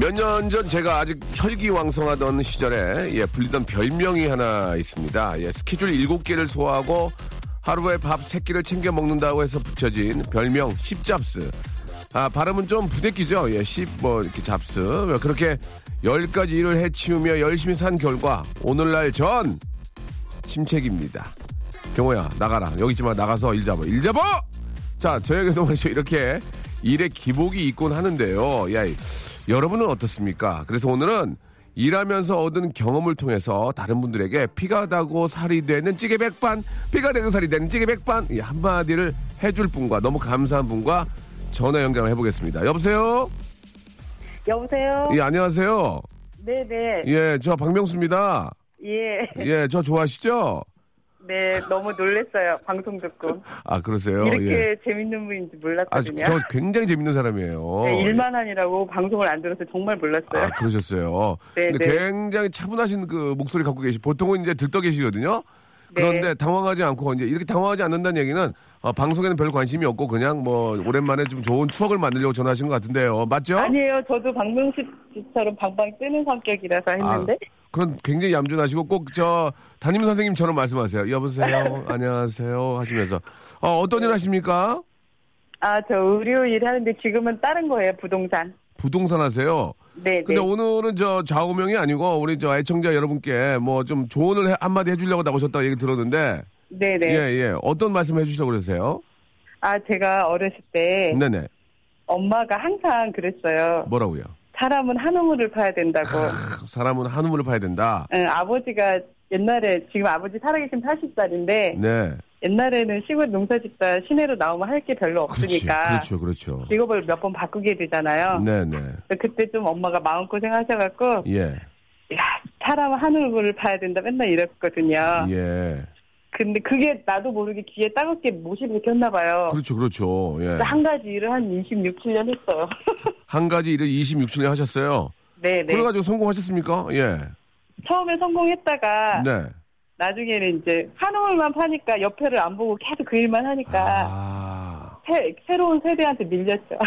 몇 년 전 제가 아직 혈기왕성하던 시절에 예, 불리던 별명이 하나 있습니다. 예, 스케줄 7개를 소화하고 하루에 밥 3끼를 챙겨 먹는다고 해서 붙여진 별명 십잡스. 아, 발음은 좀 부대끼죠. 예, 십, 뭐, 이렇게 잡스. 그렇게 10가지 일을 해치우며 열심히 산 결과 오늘날 전 침책입니다. 경호야, 나가라. 여기 있지마 나가서 일 잡아. 일 잡아! 자, 저에게도. 이렇게 일에 기복이 있곤 하는데요. 야, 이- 여러분은 어떻습니까? 그래서 오늘은 일하면서 얻은 경험을 통해서 다른 분들에게 피가 다고 살이 되는 찌개 백반, 피가 되고 살이 되는 찌개 백반, 이 한마디를 해줄 분과 너무 감사한 분과 전화 연결을 해보겠습니다. 여보세요? 여보세요? 예, 안녕하세요. 네네. 예, 저 박명수입니다. 예. 예, 저 좋아하시죠? 네, 너무 놀랬어요. 방송 듣고. 아, 그러세요? 이렇게 예. 재밌는 분인지 아, 몰랐거든요. 저 굉장히 재밌는 사람이에요. 네, 일만 하니라고 방송을 안 들어서 정말 몰랐어요. 아, 그러셨어요. 네, 근데 네. 굉장히 차분하신 그 목소리 갖고 계시, 보통은 이제 들떠 계시거든요. 그런데 네. 당황하지 않고 이제 이렇게 당황하지 않는다는 얘기는 어, 방송에는 별 관심이 없고 그냥 뭐 오랜만에 좀 좋은 추억을 만들려고 전화하신 것 같은데요. 맞죠? 아니에요. 저도 박명수 씨처럼 방방 뜨는 성격이라서 했는데. 아, 그런 굉장히 얌전하시고 꼭 저 담임 선생님처럼 말씀하세요. 여보세요, 안녕하세요 하시면서 어, 어떤 일 하십니까? 아, 저 의료 일 하는데 지금은 다른 거예요. 부동산. 부동산 하세요. 네, 근데 네. 오늘은 저 좌우명이 아니고 우리 저 애청자 여러분께 뭐 좀 조언을 해- 한마디 해주려고 나오셨다고 얘기 들었는데 네, 네. 예, 예. 어떤 말씀 해주시려고 그러세요? 아, 제가 어렸을 때 네네. 엄마가 항상 그랬어요. 뭐라고요? 사람은 한 우물을 파야 된다고. 사람은 한 우물을 파야 된다. 응, 아버지가 옛날에 지금 아버지 살아계신 80살인데 네. 옛날에는 시골 농사 짓다 시내로 나오면 할 게 별로. 없으니까 그렇죠, 그렇죠. 직업을 몇 번 바꾸게 되잖아요. 네 네. 그래서 그때 좀 엄마가 마음고생 하셔갖고 예. 야 사람은 하늘을 봐야 된다 맨날 이랬거든요. 예. 근데 그게 나도 모르게 귀에 따갑게 못이 박혔나 봐요. 그렇죠, 그렇죠. 예. 한 가지 일을 한 26, 7년 했어요. 한 가지 일을 26년 하셨어요. 네 네. 그래가지고 성공하셨습니까? 예. 처음에 성공했다가 네. 나중에는 이제 한우물만 파니까 옆에를 안 보고 계속 그 일만 하니까 아. 새, 새로운 세대한테 밀렸죠.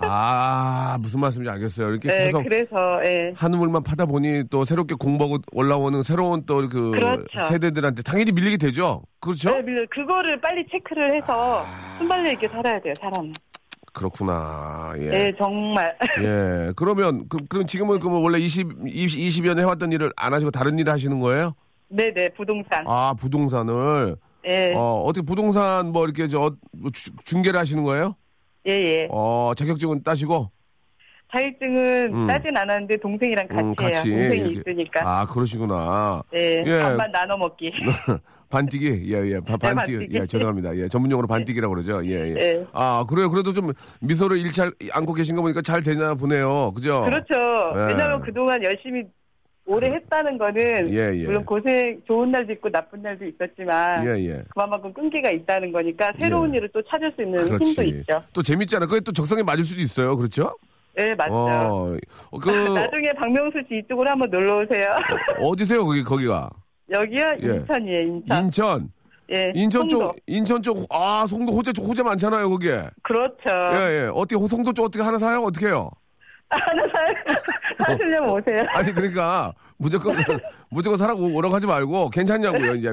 아, 무슨 말씀인지 알겠어요. 이렇게 네, 계속 그래서 예. 한 우물만 파다 보니 또 새롭게 공부하고 올라오는 새로운 또그 그렇죠. 세대들한테 당연히 밀리게 되죠. 그렇죠? 네, 밀려- 그거를 빨리 체크를 해서 아. 순발력 있게 살아야 돼요, 사람은. 그렇구나. 예. 네, 정말. 예. 그러면 그, 그럼 지금은 그러면 원래 20 20 20여 년 해왔던 일을 안 하시고 다른 일을 하시는 거예요? 네네, 부동산. 아 부동산을 예, 어 어떻게 부동산 뭐 이렇게 저 뭐 주- 중개를 하시는 거예요? 예, 예. 어 자격증은 따시고 자격증은 음. 따진 않았는데 동생이랑 같이, 음, 같이 해요. 동생이 이렇게. 있으니까. 아 그러시구나. 예, 예. 반반 나눠 먹기. 반뛰기 예예 반뛰기 반뛰기. 예 죄송합니다 예 전문용어로 반뛰기라고 그러죠 예예 예. 아 그래요 그래도 좀 미소를 잃지 않고 계신 거 보니까 잘 되나 보네요 그죠 그렇죠. 예. 왜냐면 그동안 열심히 오래 했다는 거는 예, 예. 물론 고생 좋은 날도 있고 나쁜 날도 있었지만 예예 그만큼 끈기가 있다는 거니까 새로운 예. 일을 또 찾을 수 있는 힘도 있죠. 또 재밌잖아 그게 또 적성에 맞을 수도 있어요 그렇죠 네, 맞죠. 어, 어, 그 나중에 박명수 씨 이쪽으로 한번 놀러 오세요. 어디세요 거기 거기가 여기요? 예. 인천이에요, 인천. 인천 예. 인천 송도. 쪽 인천 쪽 아 송도 호재 쪽 호재 많잖아요 거기에 그렇죠. 예 예 어떻게 호- 송도 쪽 어떻게 하나 사요 어떻게 해요 하나 사, 사시려면 오세요. 아니 그러니까 무조건 무조건 사라고 오라고 하지 말고 괜찮냐고요 이제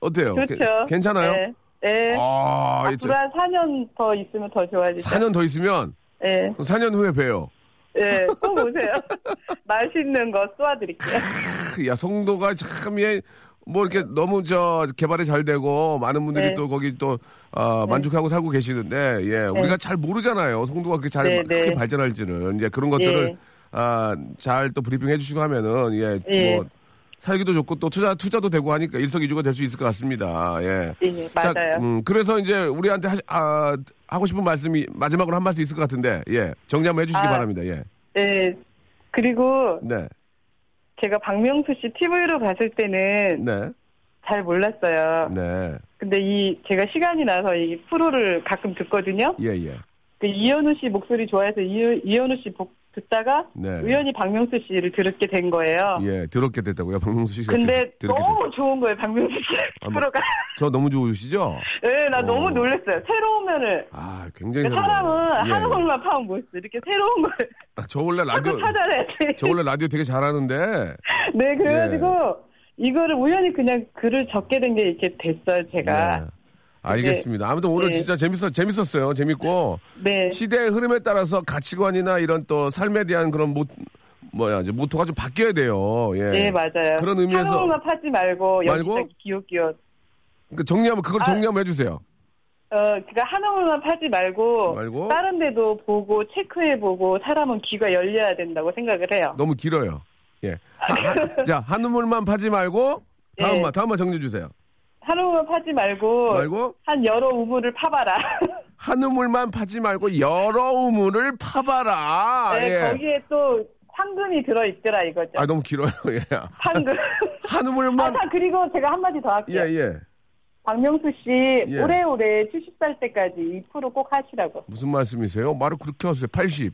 어때요? 그렇죠. 게- 괜찮아요? 네. 예. 아, 이 앞으로 한 4년 더 있으면 더 좋아지죠. 4년 더 있으면 예. 4년 후에 봬요. 예. 꼭 오세요. 맛있는 거 쏘아드릴게요. 크, 야, 송도가 참, 예, 뭐 이렇게 너무 저 개발이 잘 되고 많은 분들이 네. 또 거기 또, 어, 만족하고 살고 계시는데, 예, 우리가 잘 모르잖아요. 송도가 그렇게 잘 네, 크게 네. 발전할지는. 이제 그런 것들을, 예. 아, 잘 또 브리핑 해주시고 하면은, 예, 예. 뭐, 살기도 좋고 또 투자, 투자도 되고 하니까 일석이조가 될 수 있을 것 같습니다. 예. 예, 맞아요. 음, 그래서 이제 우리한테 하, 아, 하고 싶은 말씀이 마지막으로 한 말씀 있을 것 같은데, 예. 정리 한번 해주시기 아. 바랍니다. 예. 예. 그리고 네. 제가 박명수 씨 TV로 봤을 때는 네. 잘 몰랐어요. 네. 근데 이 제가 시간이 나서 이 프로를 가끔 듣거든요. 예, 예. 그 이현우 씨 목소리 좋아해서 이, 이현우 씨 복- 듣다가 네. 우연히 박명수 씨를 들게 된 거예요. 예, 더럽게 됐다고요, 박명수 씨가. 근데 드- 더럽게 너무 좋은 거예요, 박명수 씨 아, 뭐- 프로가. 저 너무 좋으시죠? 네, 나 어. 너무 놀랐어요. 새로운 면을. 아, 굉장히 그러니까. 사람은 예. 하는 것만 파면 뭐 있어. 이렇게 새로운 걸 아, 저 원래 라디오. 저 원래 라디오 되게 잘하는데, 네, 그래가지고 예. 이거를 우연히 그냥 글을 적게 된 게 이렇게 됐어요, 제가. 예. 알겠습니다. 아무튼 오늘 네. 진짜 재밌었, 재밌었어요. 재밌고, 네. 시대의 흐름에 따라서 가치관이나 이런 또 삶에 대한 그런 모, 뭐야, 이제 모토가 좀 바뀌어야 돼요. 예. 네, 맞아요. 그런 의미에서- 파지 말고, 말고? 기웃기웃. 그러니까 정리하면, 그걸 아. 정리 한번 해주세요. 어, 그니까 하나만 파지 말고, 말고? 다른 데도 보고, 체크해보고, 사람은 귀가 열려야 된다고 생각을 해요. 너무 길어요. 예. 하- 하- 자, 한우물만 파지 말고, 다음 예. 말, 다음 말 정리해주세요. 하나만 파지 말고, 말고? 한 여러 우물을 파봐라. 한 우물만 파지 말고 여러 우물을 파봐라. 네, 예. 거기에 또 황금이 들어있더라, 이거죠. 아 너무 길어요. 예. 황금. 한 우물만 아, 자, 그리고 제가 한 마디 더 할게요. 예 예. 박명수 씨, 예. 오래오래 70살 때까지 이 프로 꼭 하시라고. 무슨 말씀이세요? 말을 그렇게 하세요. 80.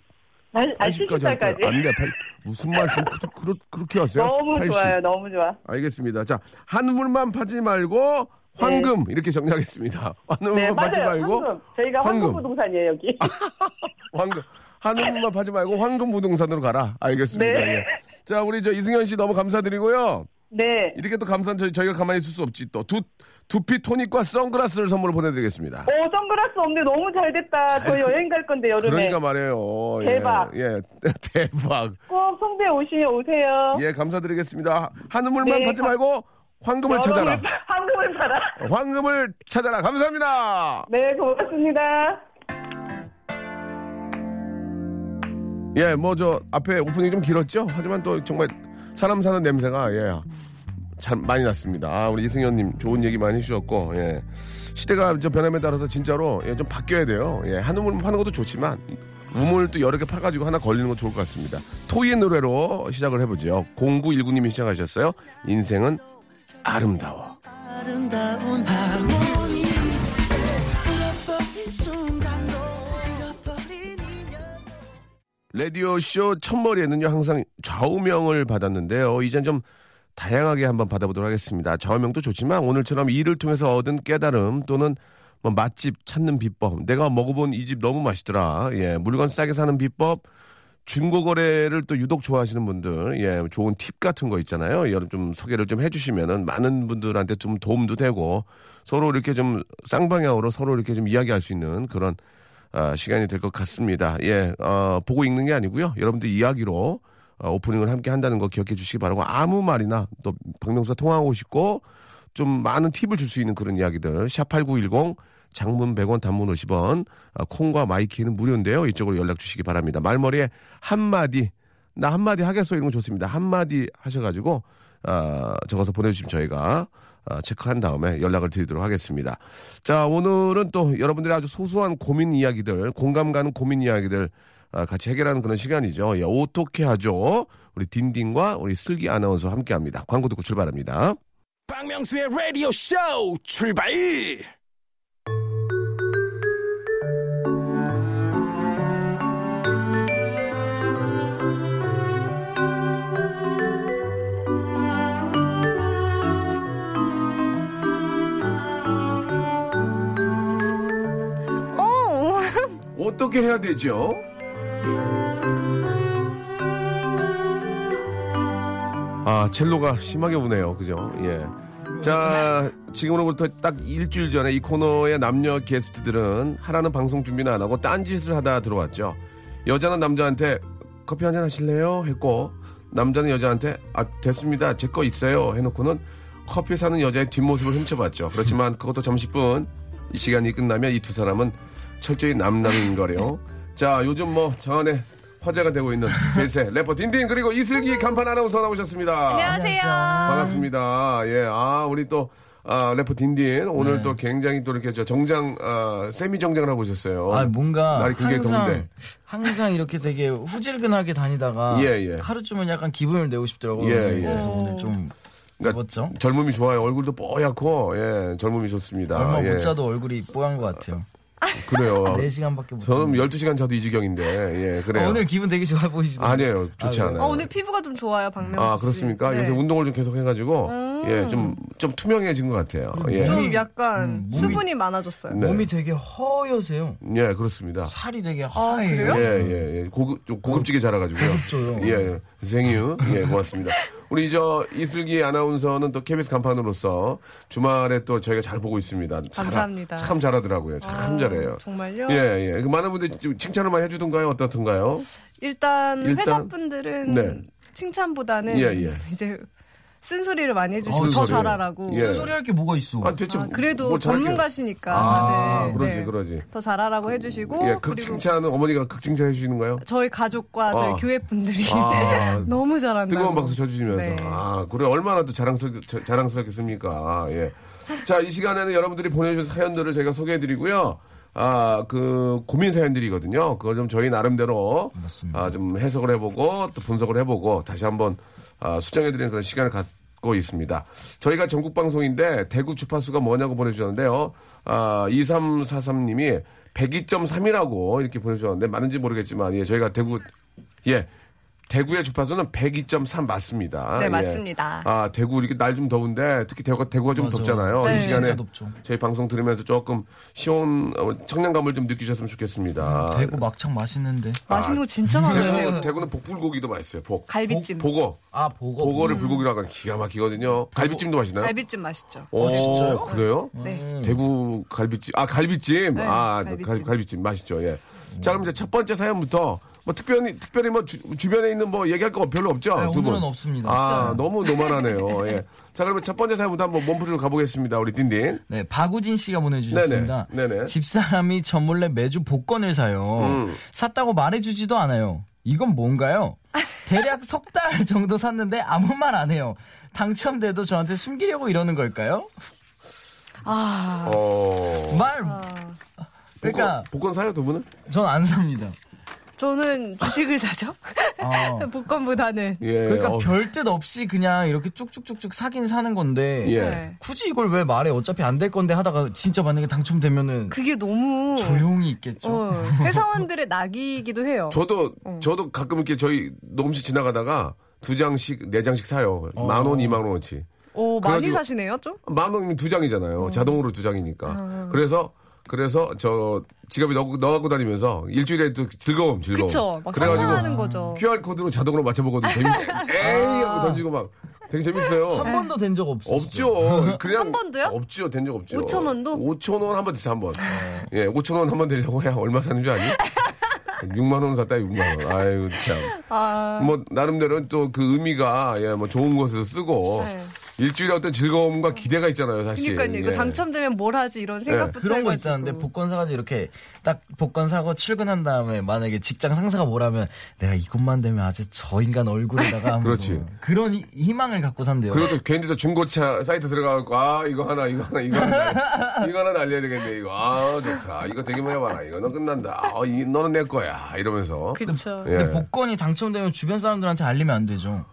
아, 80까지 할 거예요. 70살까지. 안 돼. 8 무슨 말씀 그, 그, 그 렇게 하세요? 너무 80. 좋아요, 너무 좋아. 알겠습니다. 자, 한우물만 파지 말고 황금 이렇게 정리하겠습니다. 한우물만 네, 파지. 말고 황금. 저희가 황금. 황금 부동산이에요, 여기. 황금. 한우물만 파지 말고 황금 부동산으로 가라. 알겠습니다. 네. 예. 자, 우리 저 이승현 씨 너무 감사드리고요. 네. 이렇게 또 감사한 저희, 저희가 가만히 있을 수 없지 또. 두, 두피 토닉과 선글라스를 선물로 보내드리겠습니다. 오, 선글라스 없네. 너무 잘 됐다. 저 여행 갈 건데, 여름에. 그러니까 말이에요. 예, 대박. 예, 대박. 꼭 송대 오시면 오세요. 예, 감사드리겠습니다. 한우물만 네, 파지 가- 말고 황금을 찾아라. 파- 황금을 팔아. 황금을 찾아라. 감사합니다. 네, 고맙습니다. 예, 뭐 저 앞에 오프닝이 좀 길었죠. 하지만 또 정말 사람 사는 냄새가 예. 참 많이 났습니다. 아, 우리 이승현님 좋은 얘기 많이 해주셨고, 예. 시대가 좀 변함에 따라서 진짜로 예, 좀 바뀌어야 돼요. 예, 한 우물 파는 것도 좋지만 우물 또 여러 개 파가지고 하나 걸리는 건 좋을 것 같습니다. 토이의 노래로 시작을 해보죠. 0919님이 시작하셨어요. 인생은 아름다워. 아름다운 하 라디오쇼 첫머리에는요, 항상 좌우명을 받았는데요. 이젠 좀 다양하게 한번 받아보도록 하겠습니다. 좌우명도 좋지만 오늘처럼 일을 통해서 얻은 깨달음 또는 뭐 맛집 찾는 비법, 내가 먹어본 이 집 너무 맛있더라. 예, 물건 싸게 사는 비법, 중고거래를 또 유독 좋아하시는 분들, 예, 좋은 팁 같은 거 있잖아요. 여러분 좀 소개를 좀 해주시면은 많은 분들한테 좀 도움도 되고 서로 이렇게 좀 쌍방향으로 서로 이렇게 좀 이야기할 수 있는 그런 아, 시간이 될 것 같습니다. 예, 어, 보고 읽는 게 아니고요. 여러분들 이야기로 어, 오프닝을 함께 한다는 거 기억해 주시기 바라고 아무 말이나 또 박명수가 통화하고 싶고 좀 많은 팁을 줄 수 있는 그런 이야기들 샵8910 장문 100원 단문 50원 아, 콩과 마이 K는 무료인데요. 이쪽으로 연락 주시기 바랍니다. 말머리에 한마디 나 한마디 하겠어 이런 거 좋습니다. 한마디 하셔가지고 아, 적어서 보내주시면 저희가 아, 체크한 다음에 연락을 드리도록 하겠습니다. 자 오늘은 또 여러분들의 아주 소소한 고민 이야기들 공감 가는 고민 이야기들 아, 같이 해결하는 그런 시간이죠. 예, 어떻게 하죠? 우리 딘딘과 우리 슬기 아나운서 함께 합니다. 광고 듣고 출발합니다. 박명수의 라디오 쇼 출발! 어떻게 해야 되죠? 아, 첼로가 심하게 우네요. 그죠? 예. 자, 지금으로부터 딱 일주일 전에 이 코너의 남녀 게스트들은 하라는 방송 준비는 안 하고 딴짓을 하다 들어왔죠. 여자는 남자한테 커피 한잔 하실래요? 했고, 남자는 여자한테 아, 됐습니다. 제 거 있어요. 해놓고는 커피 사는 여자의 뒷모습을 훔쳐봤죠. 그렇지만 그것도 잠시뿐. 이 시간이 끝나면 이 두 사람은 철저히 남남인 거래요. 자, 요즘 뭐 장안에 화제가 되고 있는 대세 래퍼 딘딘 그리고 이슬기 간판 아나운서 나오셨습니다. 안녕하세요. 반갑습니다. 예, 아, 우리 또, 아, 래퍼 딘딘. 오늘 또 굉장히 또 이렇게 저 정장, 아, 세미 정장을 하고 오셨어요. 아 뭔가 날이 굉장히 항상 더운데. 항상 이렇게 되게 후질근하게 다니다가 예, 예. 하루쯤은 약간 기분을 내고 싶더라고요. 예, 예. 그래서 오늘 좀 그러니까. 젊음이 좋아요. 얼굴도 뽀얗고, 예, 젊음이 좋습니다. 얼마 예. 못 자도 얼굴이 뽀얀 것 같아요. 그래요. 4시간밖에 못 저는 잤는데. 12시간 자도 이 지경인데, 예, 그래요. 어, 오늘 기분 되게 좋아 보이시던데. 아니에요. 좋지 아, 않아요. 어, 오늘 피부가 좀 좋아요, 박명수 아, 씨. 그렇습니까? 네. 요새 운동을 좀 계속 해 가지고, 예, 좀, 좀 투명해진 것 같아요. 예. 좀 약간 음, 몸이- 수분이 많아졌어요. 네. 몸이 되게 허여세요. 예, 그렇습니다. 살이 되게 그래요? 하얘요. 예, 예, 예. 고급, 좀 고급지게 자라 가지고요. 고급져요. 예, 예. 생유. 예, 고맙습니다. 우리 저 이슬기 아나운서는 또 KBS 간판으로서 주말에 또 저희가 잘 보고 있습니다. 잘- 감사합니다. 참 잘하더라고요. 참 잘해요. 정말요? 예, 예. 그 많은 분들이 좀 칭찬을 많이 해주던가요? 어떻던가요? 일단, 일단- 회사분들은 네. 칭찬보다는 예, 예. 이제 쓴소리를 많이 해주시고 어, 더 쓴소리. 잘하라고. 예. 쓴소리 할 게 뭐가 있어. 아, 대체 아, 뭐- 그래도 뭐 잘할게요. 전문가시니까 아, 다들, 그러지, 네. 그러지. 더 잘하라고 해주시고 예, 극 그리고 칭찬은 어머니가 극 칭찬 해주시는가요? 저희 가족과 저희 아. 교회 분들이 아. 너무 잘한다고 뜨거운 박수 쳐주시면서. 네. 아, 그래, 얼마나 또 자랑스럽, 자- 자랑스럽겠습니까? 예. 자, 이 시간에는 여러분들이 보내주신 사연들을 제가 소개해드리고요. 아, 그, 고민 사연들이거든요. 그걸 좀 저희 나름대로. 맞습니다. 아, 좀 해석을 해보고, 또 분석을 해보고, 다시 한번, 아, 수정해드리는 그런 시간을 갖고 있습니다. 저희가 전국 방송인데, 대구 주파수가 뭐냐고 보내주셨는데요. 아, 2343님이 102.3이라고 이렇게 보내주셨는데, 맞는지 모르겠지만, 예, 저희가 대구, 예, 대구의 주파수는 102.3 맞습니다. 네, 예. 맞습니다. 아, 대구 이렇게 날 좀 더운데 특히 대구가, 대구가 좀 맞아. 덥잖아요. 네. 이 시간에 진짜 덥죠. 저희 방송 들으면서 조금 시원 어, 청량감을 좀 느끼셨으면 좋겠습니다. 대구 막창 맛있는데. 맛있는 거 진짜 많아요 대구, 대구는 복불고기도 맛있어요. 복. 갈비찜 보고. 아 보고. 보고를 불고기라고 하면 기가 막히거든요. 갈비찜도 맛있나요? 갈비찜 맛있죠 오, 어, 진짜요? 그래요? 네 대구 갈비찜. 아, 갈비찜. 네, 아, 갈비찜. 갈비찜. 갈비찜 맛있죠. 예. 자, 그럼 이제 첫 번째 사연부터 뭐 특별히 특별히 뭐 주, 변에 있는 뭐 얘기할 거 별로 없죠? 네, 두 분. 오늘은 없습니다. 아, 너무 노만하네요. 예. 자, 그러면 첫 번째 사연부터 한번 몸풀이로 가보겠습니다. 우리 딘딘. 네, 박우진 씨가 보내주셨습니다. 네네, 네네. 집사람이 저 몰래 매주 복권을 사요. 음. 샀다고 말해주지도 않아요. 이건 뭔가요? 대략 석 달 정도 샀는데 아무 말 안 해요. 당첨돼도 저한테 숨기려고 이러는 걸까요? 아 어. 말. 그러니까 복권, 복권 사요, 두 분은? 전 안 삽니다. 저는 주식을 사죠 어. 복권보다는 예. 그러니까 어, 별뜻 없이 그냥 이렇게 쭉쭉쭉쭉 사긴 사는 건데 예. 네. 굳이 이걸 왜 말해? 어차피 안 될 건데 하다가 진짜 만약에 당첨되면은 그게 너무 조용히 있겠죠. 어, 회사원들의 낙이기도 해요 저도, 저도 가끔 이렇게 저희 녹음실 지나가다가 두 장씩, 네 장씩 사요. 만 원, 이만 원어치. 오, 많이 사시네요 좀 만 원이면 두 장이잖아요. 자동으로 두 장이니까. 그래서 그래서 저 지갑에 넣고 넣어갖고 다니면서 일주일에 또 즐거움 즐거움. 그쵸 막 그래가지고 상상하는 거죠 QR 코드로 자동으로 맞춰보거든요. 재밌게 에이 하고 던지고 막 되게 재밌어요. 한 번도 된 적 없어요. 없죠. 그냥 한 번도요? 없죠. 된 적 없죠. 5천 원도? 5천 원 한번 됐어 한 번. 예, 5천 원 한 번 되려고 해야 얼마 사는 줄 아니? 6만 원 샀다 6만 원. 아이고 참. 아, 뭐 나름대로 또 그 의미가 예 뭐 좋은 곳에서 쓰고 네. 일주일에 어떤 즐거움과 기대가 있잖아요 사실. 그러니까요 이거 예. 당첨되면 뭘 하지 이런 생각부터 그런 거. 있다는데 복권 사가지고 이렇게 딱 복권 사고 출근한 다음에 만약에 직장 상사가 뭐라면 내가 이것만 되면 아주 저 인간 얼굴에다가 그렇지. 그런 희- 희망을 갖고 산대요. 그리고 또 괜히 또 중고차 사이트 들어가고 아 이거 하나 이거 하나 이거 하나 이거 하나 날려야 되겠네 이거 아 좋다 이거 되기만 해봐라 이거 너 끝난다 어, 이, 너는 내 거야 이러면서 그쵸 예. 근데 복권이 당첨되면 주변 사람들한테 알리면 안 되죠.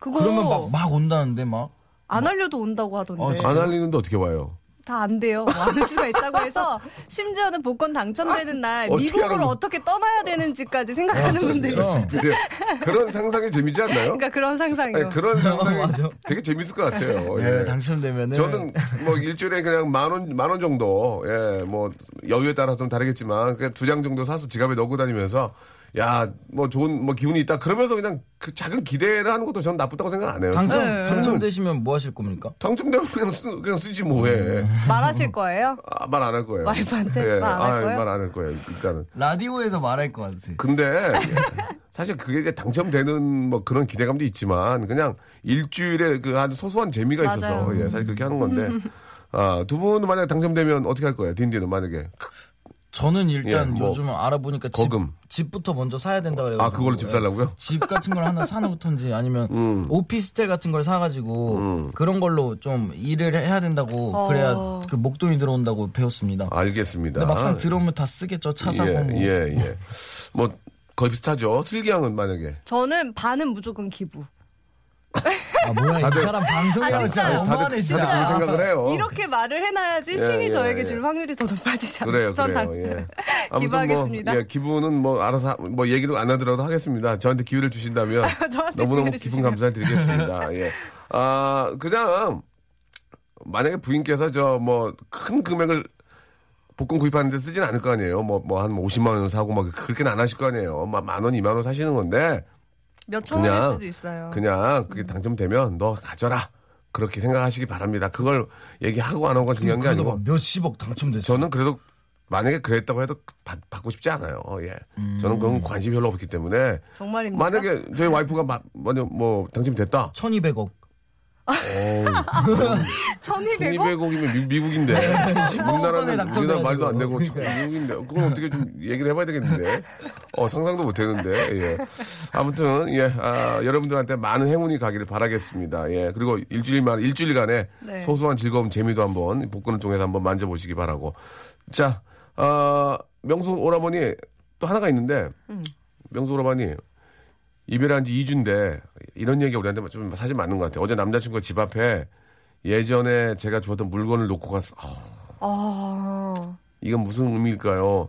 그거 그러면 막, 막 온다는데 막. 안 알려도 온다고 하던데 어, 안 알리는데 어떻게 와요? 다 안 돼요 많을 수가 있다고 해서 심지어는 복권 당첨되는 날 어떻게 미국으로 어떻게 떠나야 되는지까지 생각하는 분들이 있어요 그런 상상이 재밌지 않나요? 그러니까 그런 상상이요 그런 상상이 맞아. 되게 재밌을 것 같아요. 예, 예. 당첨되면은 저는 뭐 일주일에 그냥 만 원, 만 원 정도, 예, 뭐 여유에 따라 좀 다르겠지만, 그냥 두장 정도 사서 지갑에 넣고 다니면서 야, 뭐 좋은, 뭐 기운이 있다. 그러면서 그냥 그 작은 기대를 하는 것도 저는 나쁘다고 생각 안 해요. 당첨 네. 당첨되시면 뭐 하실 겁니까? 당첨되면 그냥 쓰, 그냥 쓰지 뭐해. 말하실 거예요? 아, 말 안 할 거예요. 와이프한테 예, 말안할 거예요? 말안할 거예요. 일단은. 라디오에서 말할 것 같아. 근데 사실 그게 이제 당첨되는 뭐 그런 기대감도 있지만 그냥 일주일에 그한 소소한 재미가 있어서. 예, 사실 그렇게 하는 건데 아, 두 분은 만약에 당첨되면 어떻게 할 거예요? 딘딘은 만약에 저는 일단 예, 뭐, 요즘 알아보니까 집, 거금. 집 부터 먼저 사야 된다 그래가지고 아 그걸로 집 살라고요? 집 같은 걸 하나 사놓던지 아니면 음. 오피스텔 같은 걸 사가지고 그런 걸로 좀 일을 해야 된다고 어. 그래야 그 목돈이 들어온다고 배웠습니다. 알겠습니다. 근데 막상 들어오면 다 쓰겠죠. 차 사고 예, 뭐. 예, 예. 뭐 거의 비슷하죠. 슬기양은 만약에 저는 반은 무조건 기부. 아 뭐야 이 다들- 사람 방송이라고 아, 진짜? 너무하네 다들 진짜. 그렇게 생각을 해요. 이렇게 말을 해놔야지 예, 신이 예, 저에게 예. 줄 확률이 더 높아지잖아요. 그래요, 전 그래요. 당- 예. 아무튼 기부하겠습니다. 뭐, 예, 기부는 뭐 알아서 하- 뭐 얘기를 안 하더라도 하겠습니다. 저한테 기회를 주신다면 저한테 너무너무 깊은 주시면. 감사를 드리겠습니다. 예. 아, 그냥 만약에 부인께서 저 뭐 큰 금액을 복권 구입하는데 쓰진 않을 거 아니에요. 뭐 뭐 한 50만 원 사고 막 그렇게는 안 하실 거 아니에요. 막 만 원, 2만 원 사시는 건데 몇천 원일 수도 있어요. 그냥 그게 당첨되면 너 가져라. 그렇게 생각하시기 바랍니다. 그걸 얘기하고 안 하고가 중요한 게 아니고 막 몇십억 당첨됐어. 저는 그래도 만약에 그랬다고 해도 받, 받고 싶지 않아요. 어, 예. 저는 그건 관심이 별로 없기 때문에 정말입니까? 만약에 저희 와이프가 마, 만약 뭐 당첨이 됐다. 1200억. 어우, 1200원? 1200억 이면 미, 국인데 10억 원에 우리나라는. 우리나라 말도 안 되고. 미국인데 그건 어떻게 좀 얘기를 해봐야 되겠는데 어 상상도 못 되는데 예 아무튼 예 아, 여러분들한테 많은 행운이 가기를 바라겠습니다 예 그리고 일주일만 일주일간의 네. 소소한 즐거움 재미도 한번 복근을 통해서 한번 만져보시기 바라고 자 아, 명수 오라버니 또 하나가 있는데 음. 명수 오라버니 이별한 지 2주인데 이런 얘기 우리한테 좀 사실 맞는 것 같아요. 어제 남자친구가 집 앞에 예전에 제가 주었던 물건을 놓고 갔어. 아우, 아, 이건 무슨 의미일까요?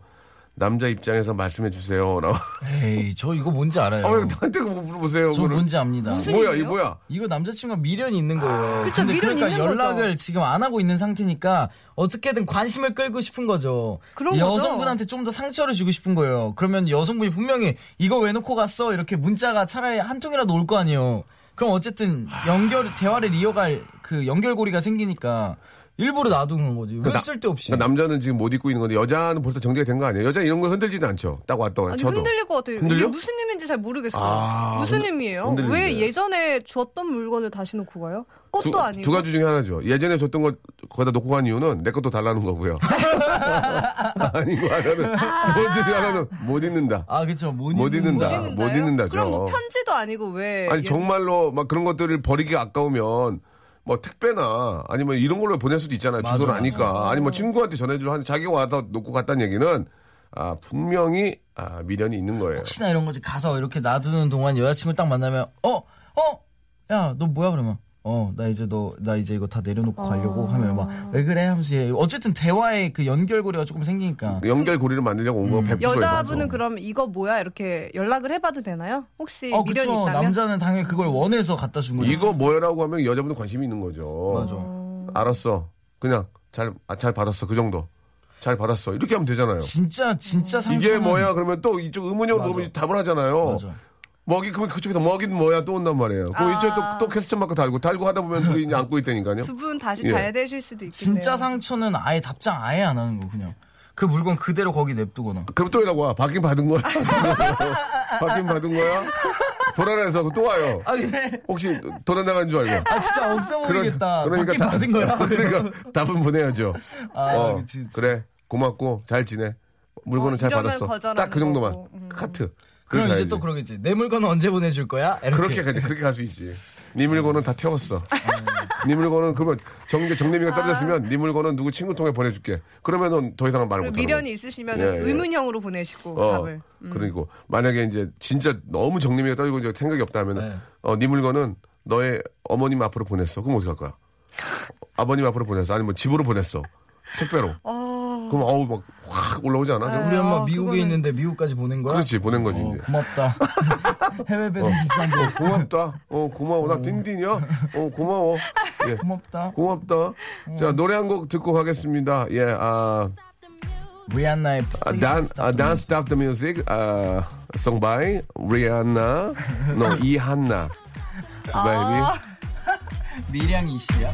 남자 입장에서 말씀해 주세요. 라고. 에이 저 이거 뭔지 알아요. 아, 왜 나한테 그거 물어보세요. 저 그거를. 뭔지 압니다. 무슨 뭐야, 일이에요? 이거 뭐야? 이거 남자친구가 미련이 있는 거예요. 그쵸, 근데 미련 그러니까 있는 연락을 거죠. 지금 안 하고 있는 상태니까 어떻게든 관심을 끌고 싶은 거죠. 그런 거죠. 여성분한테 좀 더 상처를 주고 싶은 거예요. 그러면 여성분이 분명히 이거 왜 놓고 갔어? 이렇게 문자가 차라리 한 통이라도 올 거 아니에요. 그럼 어쨌든 연결 대화를 이어갈 그 연결고리가 생기니까 일부러 놔두는 거지. 왜 나- 쓸데없이. 그러니까 남자는 지금 못 입고 있는 건데 여자는 벌써 정리가 된 거 아니에요? 여자 이런 거 흔들지도 않죠. 딱 왔다 아니 쳐도. 흔들릴 것 같아요. 흔들려? 이게 무슨 의미인지 잘 모르겠어요. 아, 무슨 의미예요? 흔들리는데. 왜 예전에 줬던 물건을 다시 놓고 가요? 꽃도 두, 아니고. 두 가지 중에 하나죠. 예전에 줬던 거 거기다 놓고 간 이유는 내 것도 달라는 거고요. 아니고 하나는 두 번째 중에 하나는 못 입는다. 아 그쵸 못, 못. 거야. 못 못? 입는다죠. 그럼 뭐 편지도 아니고 왜? 아니 예- 정말로 막 그런 것들을 버리기 아까우면 뭐 택배나 아니면 이런 걸로 보낼 수도 있잖아요. 맞아, 주소를. 아니까. 아니면 뭐 친구한테 전해주려 하는데 자기가 와서 놓고 갔다는 얘기는 아 분명히 아 미련이 있는 거예요. 혹시나 이런 거지 가서 이렇게 놔두는 동안 여자친구 딱 만나면 어 어 야 너 뭐야 그러면 어 나 이제 너 나 이제 이거 다 내려놓고 가려고 하면 막 왜 그래 하면서 얘- 어쨌든 대화의 그 연결고리가 조금 생기니까 연결고리를 만들려고 온거100% 여자분은 그럼 이거 뭐야 이렇게 연락을 해봐도 되나요? 혹시 어 미련이 그쵸 있다면? 남자는 당연히 그걸 원해서 갖다 준 거죠 이거 뭐라고 하면 여자분은 관심이 있는 거죠. 맞아 알았어. 그냥 잘, 아, 잘 받았어. 그 정도. 잘 받았어. 이렇게 하면 되잖아요. 진짜 진짜 상처는 이게 뭐야? 그러면 또 이쪽 의문형으로. 물어보면 답을 하잖아요. 맞아 먹이, 그러면 그쪽에서 먹이는 뭐야? 또 온단 말이에요. 그 아. 이쪽에 또, 또 캐스천 마크 달고, 달고 하다 보면 둘이 이제 안고 있다니까요. 두 분 다시 예. 잘 되실 수도 있겠네요. 진짜 상처는 아예 답장 아예 안 하는 거 그냥 그 물건 그대로 거기 냅두거나 그럼 또 이라고 와. 받긴 받은 거야? 받긴 받은 거야? 불안해서 또 와요. 아 근데 혹시 도난 나간 줄 알고. 아 진짜 없어 보이겠다 받긴 다- 받은 거야 그러니까 답은 보내야죠. 아, 어, 그치, 그치. 그래. 고맙고 잘 지내. 물건은 어, 잘 받았어. 딱 그 정도만. 음. 카트. 그럼 그렇게 이제 또 가야지. 그러겠지 내 물건은 언제 보내줄 거야 이렇게 그렇게 가지. 그렇게 갈 수 있지. 네 물건은 다 태웠어. 네 물건은 그러면 정제 정리비가 떨어졌으면 네 물건은 누구 친구 통해 보내줄게. 그러면은 더 이상은 말을 못 미련이. 있으시면 예, 예. 의문형으로 보내시고 어, 답을. 음. 그리고 만약에 이제 진짜 너무 정리비가 떨어지고 이제 생각이 없다면 네. 어, 네 물건은 너의 어머님 앞으로 보냈어. 그럼 어떻게 할 거야? 아버님 앞으로 보냈어. 아니면 집으로 보냈어. 택배로. 그럼 어우 막 확 올라오지 않아? 좀? 우리 엄마 아, 미국에 그거는- 있는데 미국까지 보낸 거야? 그렇지 보낸 거지 어, 이제. 고맙다. 해외 배송 비싼데 고맙다. 어 고마워. 나 딘딘이야. 어 고마워. 예. 고맙다. 고맙다. 자 노래 한 곡 듣고 가겠습니다. 예. 아 리안나의 아, Dan, 아, Don't Stop the Music, 아, song by Rihanna, no, 이한나, baby. 미량이 씨야.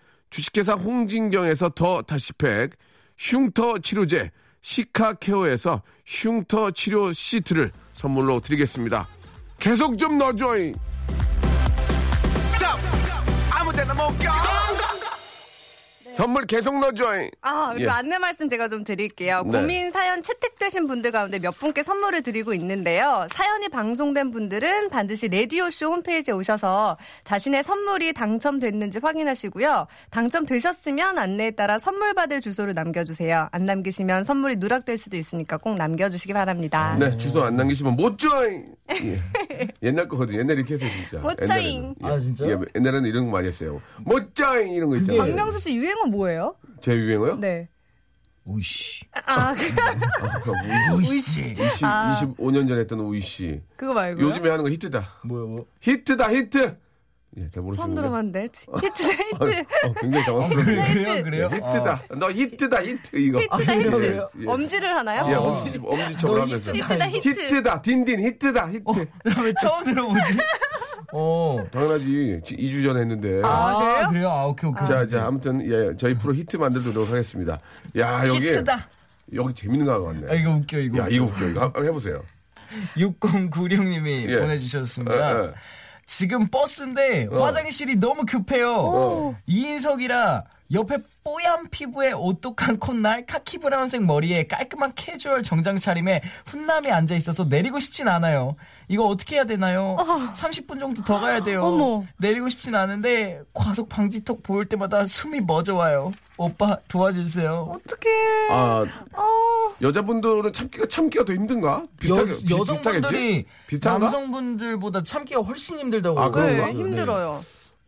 주식회사 홍진경에서 더 다시팩, 흉터 치료제 시카케어에서 흉터 치료 시트를 선물로 드리겠습니다. 계속 좀 넣어줘잉! 아무데나 못 가! 선물 계속 넣어줘잉! 아, 그리고 예. 안내 말씀 제가 좀 드릴게요. 네. 고민 사연 채택되신 분들 가운데 몇 분께 선물을 드리고 있는데요. 사연이 방송된 분들은 반드시 라디오쇼 홈페이지에 오셔서 자신의 선물이 당첨됐는지 확인하시고요. 당첨되셨으면 안내에 따라 선물 받을 주소를 남겨주세요. 안 남기시면 선물이 누락될 수도 있으니까 꼭 남겨주시기 바랍니다. 네, 주소 안 남기시면 못 줘잉! 예. 옛날 거거든요. 옛날에 이렇게 했어요, 진짜. 못 옛날에는. 줘잉. 예. 아, 진짜요? 예, 옛날에는 이런 거 많이 했어요. 못 줘잉! 이런 거 있잖아요. 박명수 씨 유행 어 뭐예요? 제 유행어요? 네. 우이씨. 아, 우이씨. 20, 아. 25년 전에 했던 우이씨. 그거 말고. 요즘에 하는 거 히트다. 뭐야 뭐? 히트다, 히트! 예, 잘 모르시는데. 처음 들어봤는데. 히트, 어, 히트. 어, 굉장히 당황스러워. 그래요 그래요? 히트다. 너 히트다, 히트, 이거. 히트다, 예, 히트. 예. 엄지를 하나요? 예, 어. 엄지, 엄지척을 너 하면서. 히트다, 히트. 히트다, 딘딘, 히트다, 히트. 나왜 처음 들어보지? 어. 당연하지. 2주 전에 했는데. 아, 그래요? 아, 오케이, 오케이. 자, 자, 아무튼, 예, 저희 프로 히트 만들도록 하겠습니다. 야, 여기. 히트다. 여기 재밌는 거 같네. 아, 이거 웃겨, 이거. 야, 이거 웃겨. 이거 한번 해보세요. 6096님이 예. 보내주셨습니다. 예, 예. 지금 버스인데 어. 화장실이 너무 급해요. 2인석이라 옆에 뽀얀 피부에 오똑한 콧날, 카키 브라운색 머리에 깔끔한 캐주얼 정장 차림에 훈남이 앉아 있어서 내리고 싶진 않아요. 이거 어떻게 해야 되나요? 30분 정도 더 가야 돼요. 어머. 내리고 싶진 않은데 과속 방지턱 보일 때마다 숨이 멎어와요. 오빠 도와주세요. 어떡해. 아, 어. 여자분들은 참기가, 참기가 더 힘든가? 비슷하게, 비- 여성분들이 비슷하겠지? 비슷한가? 남성분들보다 참기가 훨씬 힘들다고. 아, 그런가? 네. 힘들어요.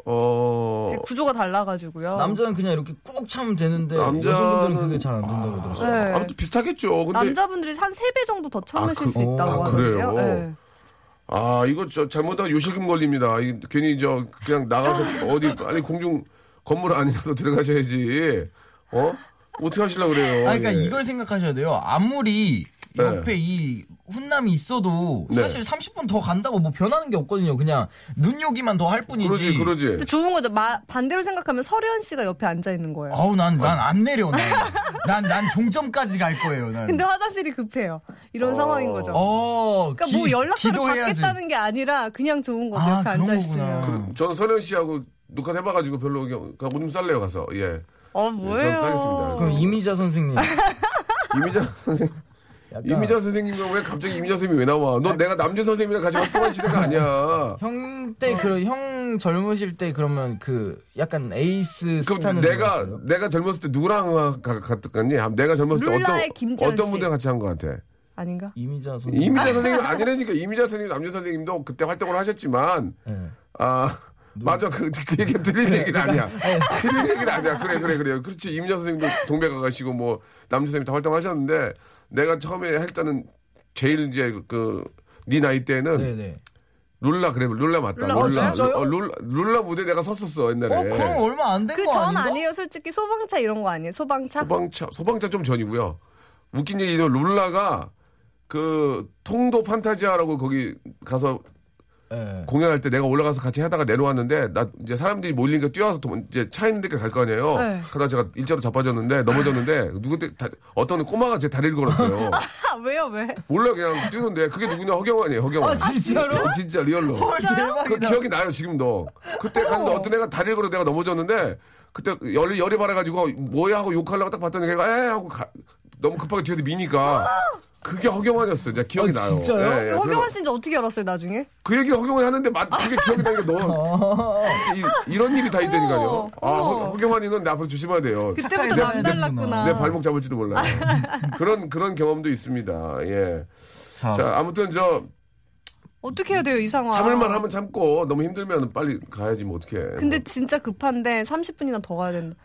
어, 제 구조가 달라가지고요. 남자는 그냥 이렇게 꾹 참으면 되는데 남자는- 여성분들은 그게 잘 안 된다고 들었어요. 네. 아무튼 비슷하겠죠. 근데. 남자분들이 한 3배 정도 더 참으실 아, 그- 수 있다고 아, 하는데요. 그래요? 네. 아, 이거 저 잘못하면 요실금 걸립니다. 이, 괜히 저 그냥 나가서 어디 아니 공중 건물 안이라도 들어가셔야지. 어? 어떻게 하시려고 그래요? 아, 그러니까 예. 이걸 생각하셔야 돼요. 아무리 네. 옆에 이 훈남이 있어도 네. 사실 30분 더 간다고 뭐 변하는 게 없거든요. 그냥 눈요기만 더 할 뿐이지. 그러지, 그러지. 근데 좋은 거죠. 마- 반대로 생각하면 서려은 씨가 옆에 앉아 있는 거예요. 아우 난 난 안 내려. 난. 난, 난 종점까지 갈 거예요. 난. 근데 화장실이 급해요. 이런 상황인 거죠. 어, 그러니까 기- 뭐 연락처를 기도해야지. 받겠다는 게 아니라 그냥 좋은 거죠. 아, 옆에 앉아 있으면. 거구나. 그, 저는 선현 씨하고 녹화 해봐가지고 별로 그냥 오줌 쌀래요 가서. 예. 어 저는 뭐예요? 싸겠습니다. 그럼 이미자 선생님. 이미자 선생. 약간 이미자 선생님은 왜 갑자기 이미자 선생님이 왜 나와? 너 내가 남준 선생님이랑 같이 활동한 시대가 아니야. 형 때, 그, 형 젊으실 때 그러면 그, 약간 에이스 스타는 내가 누구였어요? 내가 젊었을 때 누구랑 가- 갔었니? 내가 젊었을 때 어떤 어떤 씨. 분들 같이 한 것 같아? 아닌가? 이미자 선생님. 이미자 선생님 아니라니까 이미자 선생님 남준 선생님도 그때 활동을 하셨지만 예. 아 맞아 그, 그 얘기 들린 얘기는 아니야 들린 얘기는 아니야 그래 그래 그래 그렇지 이미자 선생님도 동백가 가시고 뭐 남준 선생님 다 활동하셨는데 내가 처음에 할 때는 제일 이제 그 네 나이 때는 네네. 룰라 그래 룰라 맞다 룰라, 룰라 어, 진짜요? 어, 룰라 룰라 무대 내가 섰었어 옛날에 어, 그럼 얼마 안된그거 아닌가? 아니에요. 솔직히 소방차 이런 거 아니에요. 소방차? 소방차 소방차 좀 전이고요. 웃긴 얘기는 룰라가 그 통도 판타지아라고 거기 가서 예. 공연할 때 내가 올라가서 같이 하다가 내려왔는데 나 이제 사람들이 몰리니까 뛰어와서 도- 이제 차 있는 데까지 갈 거 아니에요. 네. 그러다 제가 일자로 자빠졌는데 넘어졌는데 누구한테 다- 어떤 꼬마가 제 다리를 걸었어요. 아, 왜요, 왜? 몰라 그냥 뛰는데 그게 누구냐 허경환이에요. 허경환. 아, 진짜로? 어, 진짜 리얼로. 헐, 그. 기억이 나요 지금도. 그때 갔는데 어떤 애가 다리를 걸어 내가 넘어졌는데 그때 열이 열이 받아가지고 뭐야 하고 욕하려고 딱 봤더니 걔가 에 하고 가- 너무 급하게 뒤에서 미니까 그게 허경환이었어요. 제가 기억이 아, 나요. 진짜요? 예, 예. 허경환 씨인지 어떻게 알았어요, 나중에? 그 얘기 허경환이 하는데 맞 그게 기억이 나니까 너 이, 런 일이 다 있다니까요. 아. 허- 허경환이는 내 앞으로 조심해야 돼요. 그때부터 남달랐구나. 내 발목 잡을지도 몰라요. 그런 그런 경험도 있습니다. 예. 자, 자 아무튼 저 어떻게 해야 돼요, 이 상황? 참을만 하면 참고 너무 힘들면 빨리 가야지 뭐 어떻게. 근데 진짜 급한데 30분이나 더 가야 된다.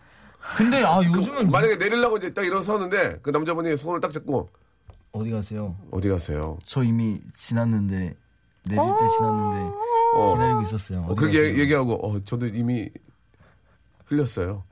근데 아 요즘은 만약에 내리려고 이제 딱 일어섰는데 그 남자분이 손을 딱 잡고 어디 가세요? 어디 가세요? 저 이미 지났는데 내릴 때 지났는데 어, 기다리고 있었어요. 어, 어디 그렇게 가세요? 얘기하고 어 저도 이미 흘렸어요.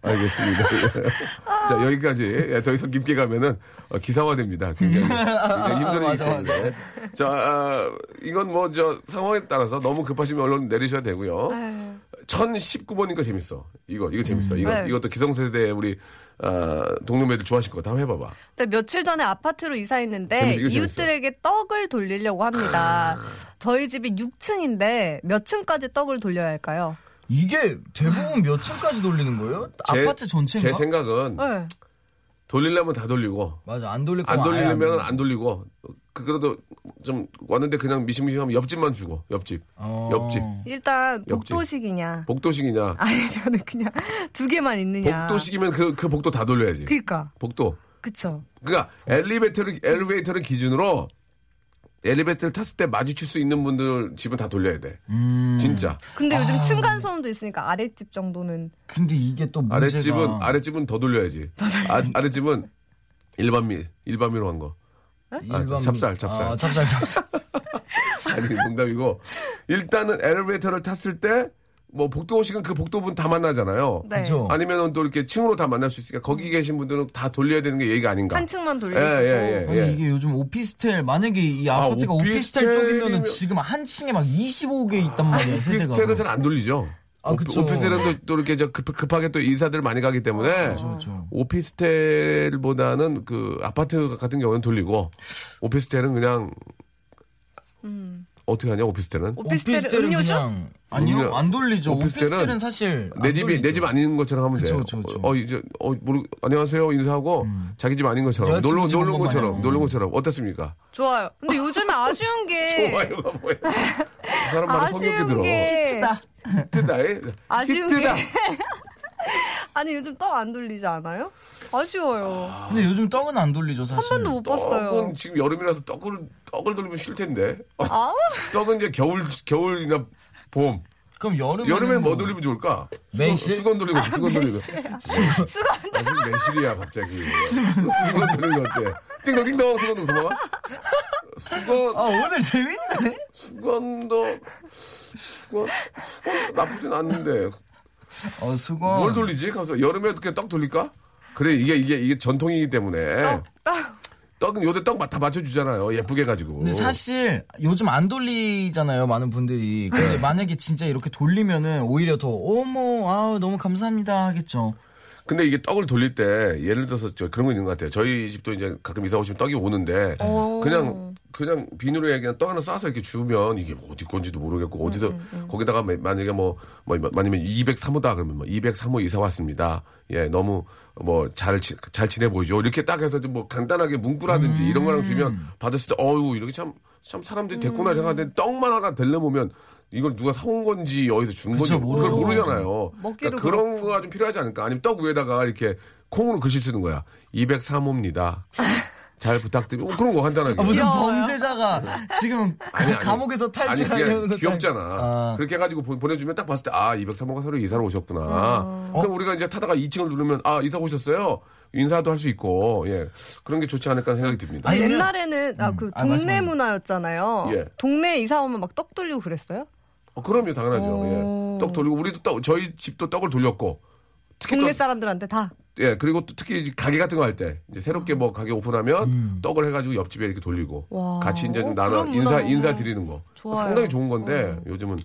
알겠습니다. 자 여기까지 예, 더 이상 깊게 가면은 어, 기사화됩니다. 굉장히, 일이기 맞아, 맞아. 때문에. 자 아, 이건 뭐 저 상황에 따라서 너무 급하시면 얼른 내리셔야 되고요. 아유. 1019번이니까 재밌어. 이거 이거 재밌어. 이거 네. 이것도 기성세대 우리 아, 동료매들 좋아하실 것 같아. 한번 해봐봐. 근데 며칠 전에 아파트로 이사했는데 재밌- 이거 재밌어. 이웃들에게 떡을 돌리려고 합니다. 저희 집이 6층인데 몇 층까지 떡을 돌려야 할까요? 이게 대부분 몇 층까지 돌리는 거예요? 제- 아파트 전체인가? 제 생각은 네. 돌리려면 다 돌리고 맞아 안 돌릴 안안 돌리면 돌려. 안 돌리고 그 그래도 좀 왔는데 그냥 미싱미싱하면 옆집만 주고 옆집 어. 옆집 일단 옆집. 복도식이냐 복도식이냐 아니면 그냥 두 개만 있느냐. 복도식이면 그 그 복도 다 돌려야지 그니까 복도 그쵸. 그러니까 엘리베이터를 엘리베이터를 기준으로 엘리베이터를 탔을 때 마주칠 수 있는 분들 집은 다 돌려야 돼 음. 진짜 근데 아. 요즘 층간 소음도 있으니까 아랫집 정도는 근데 이게 또 문제가 아랫집은 아랫집은 더 돌려야지 아, 아랫집은 일반미 일반미로 한 거. 아, 일반 찹쌀, 찹쌀. 아, 찹쌀 찹쌀. 아니 농담이고 일단은 엘리베이터를 탔을 때 뭐 복도식은 그 복도분 다 만나잖아요. 네. 그죠. 아니면은 또 이렇게 층으로 다 만날 수 있으니까 거기 계신 분들은 다 돌려야 되는 게 예의가 아닌가. 한 층만 돌리고. 예, 예, 예. 아니 이게 요즘 오피스텔 만약에 이 아, 아파트가 오피스텔 오피스텔이면- 쪽이면은 지금 한 층에 막 25개 있단 말이에요 세대가. 오피스텔은 잘 안 돌리죠. 아, 오피-. 오피스텔은 또, 또 이렇게 저 급, 급하게 또 인사들 많이 가기 때문에 그렇죠. 오피스텔보다는 그 아파트 같은 경우는 돌리고 오피스텔은 그냥 어떻게 하냐 오피스텔은 오피스텔은 오피스텔은 음료수? 그냥 아니요 음료- 안 돌리죠. 오피스텔은 오피스텔은, 사실 내안 집이 돌리죠. 내 집 아닌 것처럼 하면 그쵸, 돼요. 그쵸, 그쵸. 어 이제 어 모르 안녕하세요 인사하고 자기 집 아닌 것처럼 여자친구 놀러 집 놀러 온 온 것처럼. 놀러 온 것처럼 어떻습니까? 좋아요. 근데 요즘에 아쉬운 게 좋아요가 뭐야? 그 사람 말은 성격이 아쉬운 들어. 게 히트다. 에? 아쉬운 히트다. 게 아니 요즘 떡 안 돌리지 않아요? 아쉬워요. 근데 요즘 떡은 안 돌리죠 사실. 한 번도 못 봤어요. 떡은 지금 여름이라서 떡을 떡을 돌리면 쉴 텐데. 아우 떡은 이제 겨울 겨울이나 봄. 그럼 여름에 여름에 뭐 돌리면 좋을까? 매실? 수건, 수건 돌리고 수건 돌리고. 수건 무슨 매실이야 갑자기. 수건 돌리는 거 어때? 띵동 띵동 수건도 도망가? 수건 아 오늘 재밌네. 수건도 수건 수건 나쁘진 않는데 어 수건. 뭘 돌리지? 가서 여름에 어떻게 떡 돌릴까? 그래 이게 이게 이게 전통이기 때문에 떡은 요새 떡 다 맞춰주잖아요 예쁘게 가지고. 근데 사실 요즘 안 돌리잖아요 많은 분들이. 근데 네. 만약에 진짜 이렇게 돌리면은 오히려 더 어머 아우 너무 감사합니다 하겠죠. 근데 이게 떡을 돌릴 때 예를 들어서 저 그런 거 있는 것 같아요. 저희 집도 이제 가끔 이사 오시면 떡이 오는데 어. 그냥 그냥 비누로에 그냥 떡 하나 싸서 이렇게 주면 이게 뭐 어디 건지도 모르겠고 어디서 거기다가 마- 만약에 뭐, 뭐 아니면 203호다 그러면 뭐 203호 이사 왔습니다. 예, 너무 뭐 잘 잘 지내 보이죠. 이렇게 딱 해서 좀 뭐 간단하게 문구라든지 이런 거랑 주면 받았을 때 어유 이렇게 참 참 사람들이 됐구나 생각하는데 떡만 하나 들려보면 이걸 누가 사온 건지 어디서 준 건지 그쵸, 그걸 모르죠. 모르잖아요. 먹기도 그러니까 그런 거가 좀 필요하지 않을까? 아니면 떡 위에다가 이렇게 콩으로 글씨 쓰는 거야. 203호입니다. 잘 부탁드리고 그런 거 간단하게. 아, 무슨? 범죄자가 지금 아니, 아니. 감옥에서 것도 귀엽잖아. 아. 그렇게 해가지고 보- 보내주면 딱 봤을 때아 203호가 새로 이사를 오셨구나. 어. 그럼 우리가 이제 타다가 2층을 누르면 아 이사 오셨어요. 인사도 할 수 있고 예 그런 게 좋지 않을까 생각이 듭니다. 아니면- 옛날에는 아, 그 아, 동네 말씀하세요. 문화였잖아요. 예. 동네 이사 오면 막 떡 돌리고 그랬어요? 어, 그럼요 당연하죠. 오. 예. 떡 돌리고 우리도 떡 저희 집도 떡을 돌렸고 특히 동네 또 사람들한테 다. 예, 그리고 또 특히 이제 가게 같은 거 할 때, 이제 새롭게 뭐 가게 오픈하면 떡을 해가지고 옆집에 이렇게 돌리고 와. 같이 이제 좀 어, 나눠 인사, 문화 인사 드리는 거. 좋아요. 상당히 좋은 건데 요즘은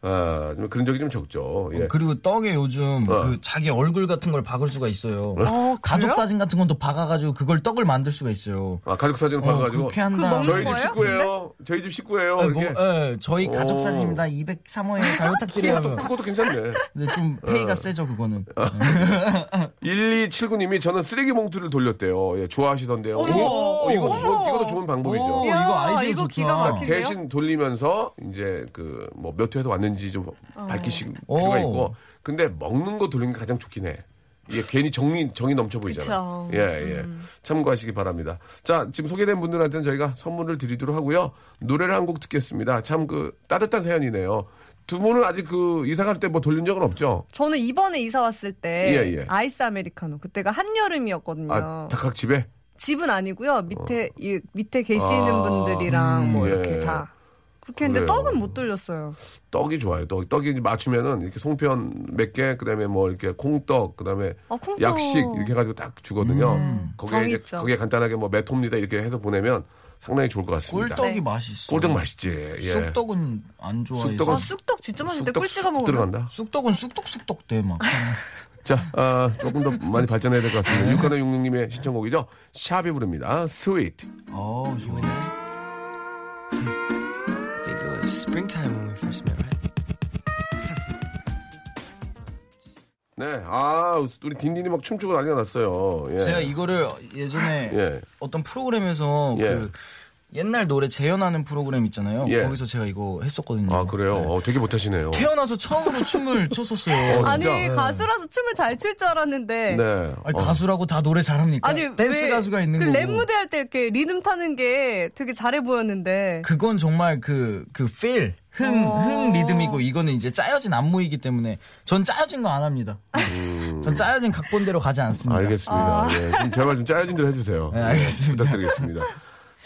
아, 좀 그런 적이 좀 적죠. 예. 그리고 떡에 요즘 어. 그 자기 얼굴 같은 걸 박을 수가 있어요. 어, 가족? 사진 같은 건 또 박아가지고 그걸 떡을 만들 수가 있어요. 아, 가족 사진을 어, 봐가지고 그렇게 한다. 저희 집? 식구예요. 저희 집 식구예요. 네, 이렇게. 뭐, 예, 저희 가족 오. 사진입니다. 203호에 잘 부탁드려요. 그것도, 괜찮네. 근데 좀 페이가 세죠 그거는. 1279님이 저는 쓰레기 봉투를 돌렸대요. 예, 좋아하시던데요. 오, 어, 이거, 좋은, 이것도 좋은 방법이죠. 오, 이야, 이거 아이디어 이거 좋다. 기가 막힌데요? 대신 돌리면서 이제 그 뭐 몇 회에서 왔는지 좀 밝히실 오. 필요가 있고 근데 먹는 거 돌리는 게 가장 좋긴 해. 이게 괜히 정이 정이 넘쳐 보이잖아. 그쵸. 예, 예. 참고하시기 바랍니다. 자, 지금 소개된 분들한테는 저희가 선물을 드리도록 하고요. 노래를 한 곡 듣겠습니다. 참 그 따뜻한 사연이네요. 두 분은 아직 그 이사 갈 때 뭐 돌린 적은 없죠? 저는 이번에 이사 왔을 때 예, 예. 아이스 아메리카노 그때가 한여름이었거든요. 아, 닭각 집에? 집은 아니고요. 밑에 이 밑에 계시는 아, 분들이랑 뭐 음, 이렇게 예. 다 그렇게 했는데 그래요. 떡은 못 돌렸어요. 떡이 좋아요. 떡, 떡이 맞추면은 이렇게 송편 몇 개, 그 다음에 뭐 이렇게 콩떡, 그 다음에 아, 콩떡. 약식 이렇게 해가지고 딱 주거든요. 거기에 정이 이제. 거기에 간단하게 뭐 메토입니다 이렇게 해서 보내면 상당히 좋을 것 같습니다. 꿀떡이 네. 맛있어. 꿀떡 맛있지. 예. 쑥떡은 안 좋아해서. 쑥떡은 아 쑥떡 진짜 맛있는데 꿀 찍어 쑥 먹으면 들어간다. 쑥떡은 쑥떡쑥떡 돼 막. 자, 아, 조금 더 많이 발전해야 될 것 같습니다. 육하나 육육님의 신청곡이죠. 샵이 부릅니다. 스위트. 어, and springtime when we first met, right? 네, 아, 우리 딘딘이 막 춤추고 난리가 났어요. 예. 제가 이거를 예전에 예. 어떤 프로그램에서 예. 그 옛날 노래 재현하는 프로그램 있잖아요. 예. 거기서 제가 이거 했었거든요. 아, 그래요? 네. 어, 되게 못하시네요. 태어나서 처음으로 춤을 췄었어요. 어, 아니 진짜? 가수라서 춤을 잘 출 줄 알았는데 네. 아니, 어. 가수라고 다 노래 잘합니까? 아니 댄스 왜 가수가 있는 그 거고. 랩 무대 할 때 이렇게 리듬 타는 게 되게 잘해 보였는데 그건 정말 그, 그, feel, 흥, 어. 흥 리듬이고, 이거는 이제 짜여진 안무이기 때문에, 전 짜여진 거 안 합니다. 전 짜여진 각본대로 가지 않습니다. 음. 알겠습니다. 예, 좀 제발 좀 짜여진 대로 해주세요. 네, 알겠습니다. 예, 부탁드리겠습니다.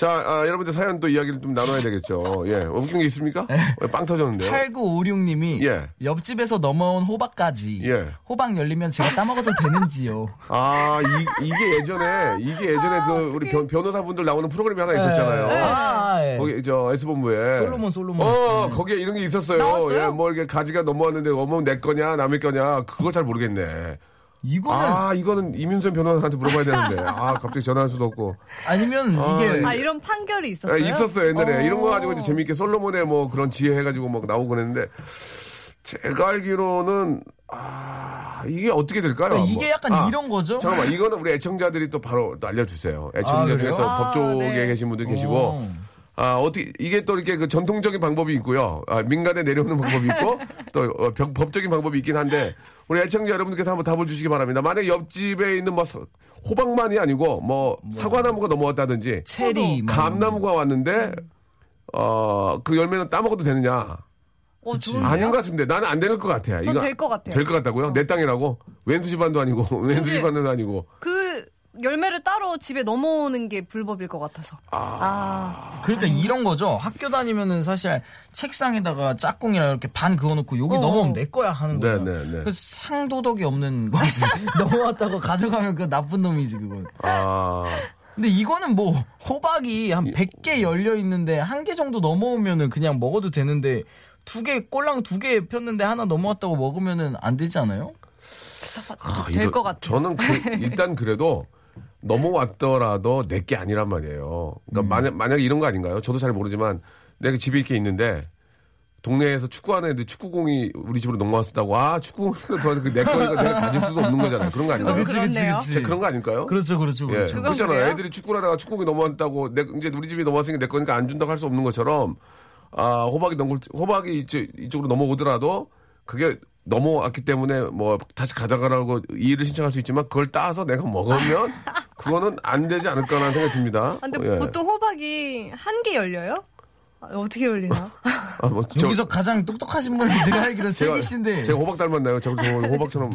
자, 아, 여러분들 사연 또 이야기를 좀 나눠야 되겠죠. 예, 웃긴 게 있습니까? 왜빵 터졌는데요? 8956님이 예. 옆집에서 넘어온 호박까지 예. 호박 열리면 제가 따먹어도 되는지요? 아, 이, 게 예전에, 이게 예전에 그, 우리 변, 변호사분들 나오는 프로그램이 하나 있었잖아요. 아, 예. 거기, 저, S본부에. 솔로몬, 솔로몬. 어, 거기에 이런 게 있었어요. 나왔어요? 예, 뭐 이렇게 가지가 넘어왔는데, 어머, 내 거냐, 남의 거냐, 그걸 잘 모르겠네. 이거는 아, 이거는 이민선 변호사한테 물어봐야 되는데. 아, 갑자기 전화할 수도 없고. 아, 니면 아, 이게 아 이런 판결이 예, 있었어요? 있었어요 옛날에 어. 이런 거 가지고 이제 재밌게 솔로몬의 뭐 그런 지혜 해가지고 막 나오고 그랬는데 제가 알기로는 아 이게 어떻게 될까요? 그러니까 이게 뭐, 약간 아, 이런 거죠? 잠깐만 이거는 우리 애청자들이 또 바로 또 알려주세요. 애청자 아, 중에 그래요? 또 아, 법 쪽에 네. 계신 분들 계시고 어. 아 어떻게 이게 또 이렇게 그 전통적인 방법이 있고요. 아, 민간에 내려오는 방법이 있고 또 어, 법- 법적인 방법이 있긴 한데 우리 애청자 여러분들께서 한번 답을 주시기 바랍니다. 만약 옆집에 있는 뭐 사- 호박만이 아니고 뭐 사과나무가 넘어왔다든지 체리, 뭐 감나무가 왔는데 어 그 열매는 따먹어도 되느냐? 어? 아닌 것 같은데 나는 안 될 것 같아. 전 될것 같아요. 될 것 같다고요? 내 땅이라고? 왼수 집안도 아니고 왼수 집안도 아니고. 그 열매를 따로 집에 넘어오는 게 불법일 것 같아서. 아, 그러니까 이런 거죠. 학교 다니면은 사실 책상에다가 짝꿍이랑 이렇게 반 그어놓고 여기 어. 넘어오면 내 거야 하는 네, 거예요. 네, 네. 그 상도덕이 없는 거지. 넘어왔다고 가져가면 그 나쁜 놈이지 그건. 아 근데 이거는 뭐 호박이 한 100개 열려 있는데 한 개 정도 넘어오면은 그냥 먹어도 되는데 두 개 꼴랑 두 개 폈는데 하나 넘어왔다고 먹으면은 안 되지 않아요? 아, 될 이거 것 같아요. 저는 그, 일단 그래도 넘어왔더라도 내 게 아니란 말이에요. 음. 그러니까 만약 만약에 이런 거 아닌가요? 저도 잘 모르지만 내가 집에 이렇게 있는데 동네에서 축구하는 애들 축구공이 우리 집으로 넘어왔다고 아 축구공이 들어왔는데 내 거니까 내가 가질 수도 없는 거잖아요. 그런 거 아닌가요? 아, 그치, 그치. 진짜 그런 거 아닐까요? 그렇죠, 그렇죠, 예, 그렇죠. 그렇잖아요. 그래요? 애들이 축구를 하다가 축구공이 넘어왔다고 내, 이제 우리 집이 넘어왔으니까 내 거니까 안 준다고 할 수 없는 것처럼 아 호박이 넘 호박이 이쪽, 이쪽으로 넘어오더라도 그게 넘어왔기 때문에 뭐 다시 가져가라고 이의를 신청할 수 있지만 그걸 따서 내가 먹으면 그거는 안 되지 않을까라는 생각이 듭니다. 아, 근데 예. 보통 호박이 한 개 열려요? 아, 어떻게 열리나? 아, 뭐 저- 여기서 가장 똑똑하신 분은 제가 알기로 제가, 세기 씨인데 제가 호박 닮았나요? 저, 저 호박처럼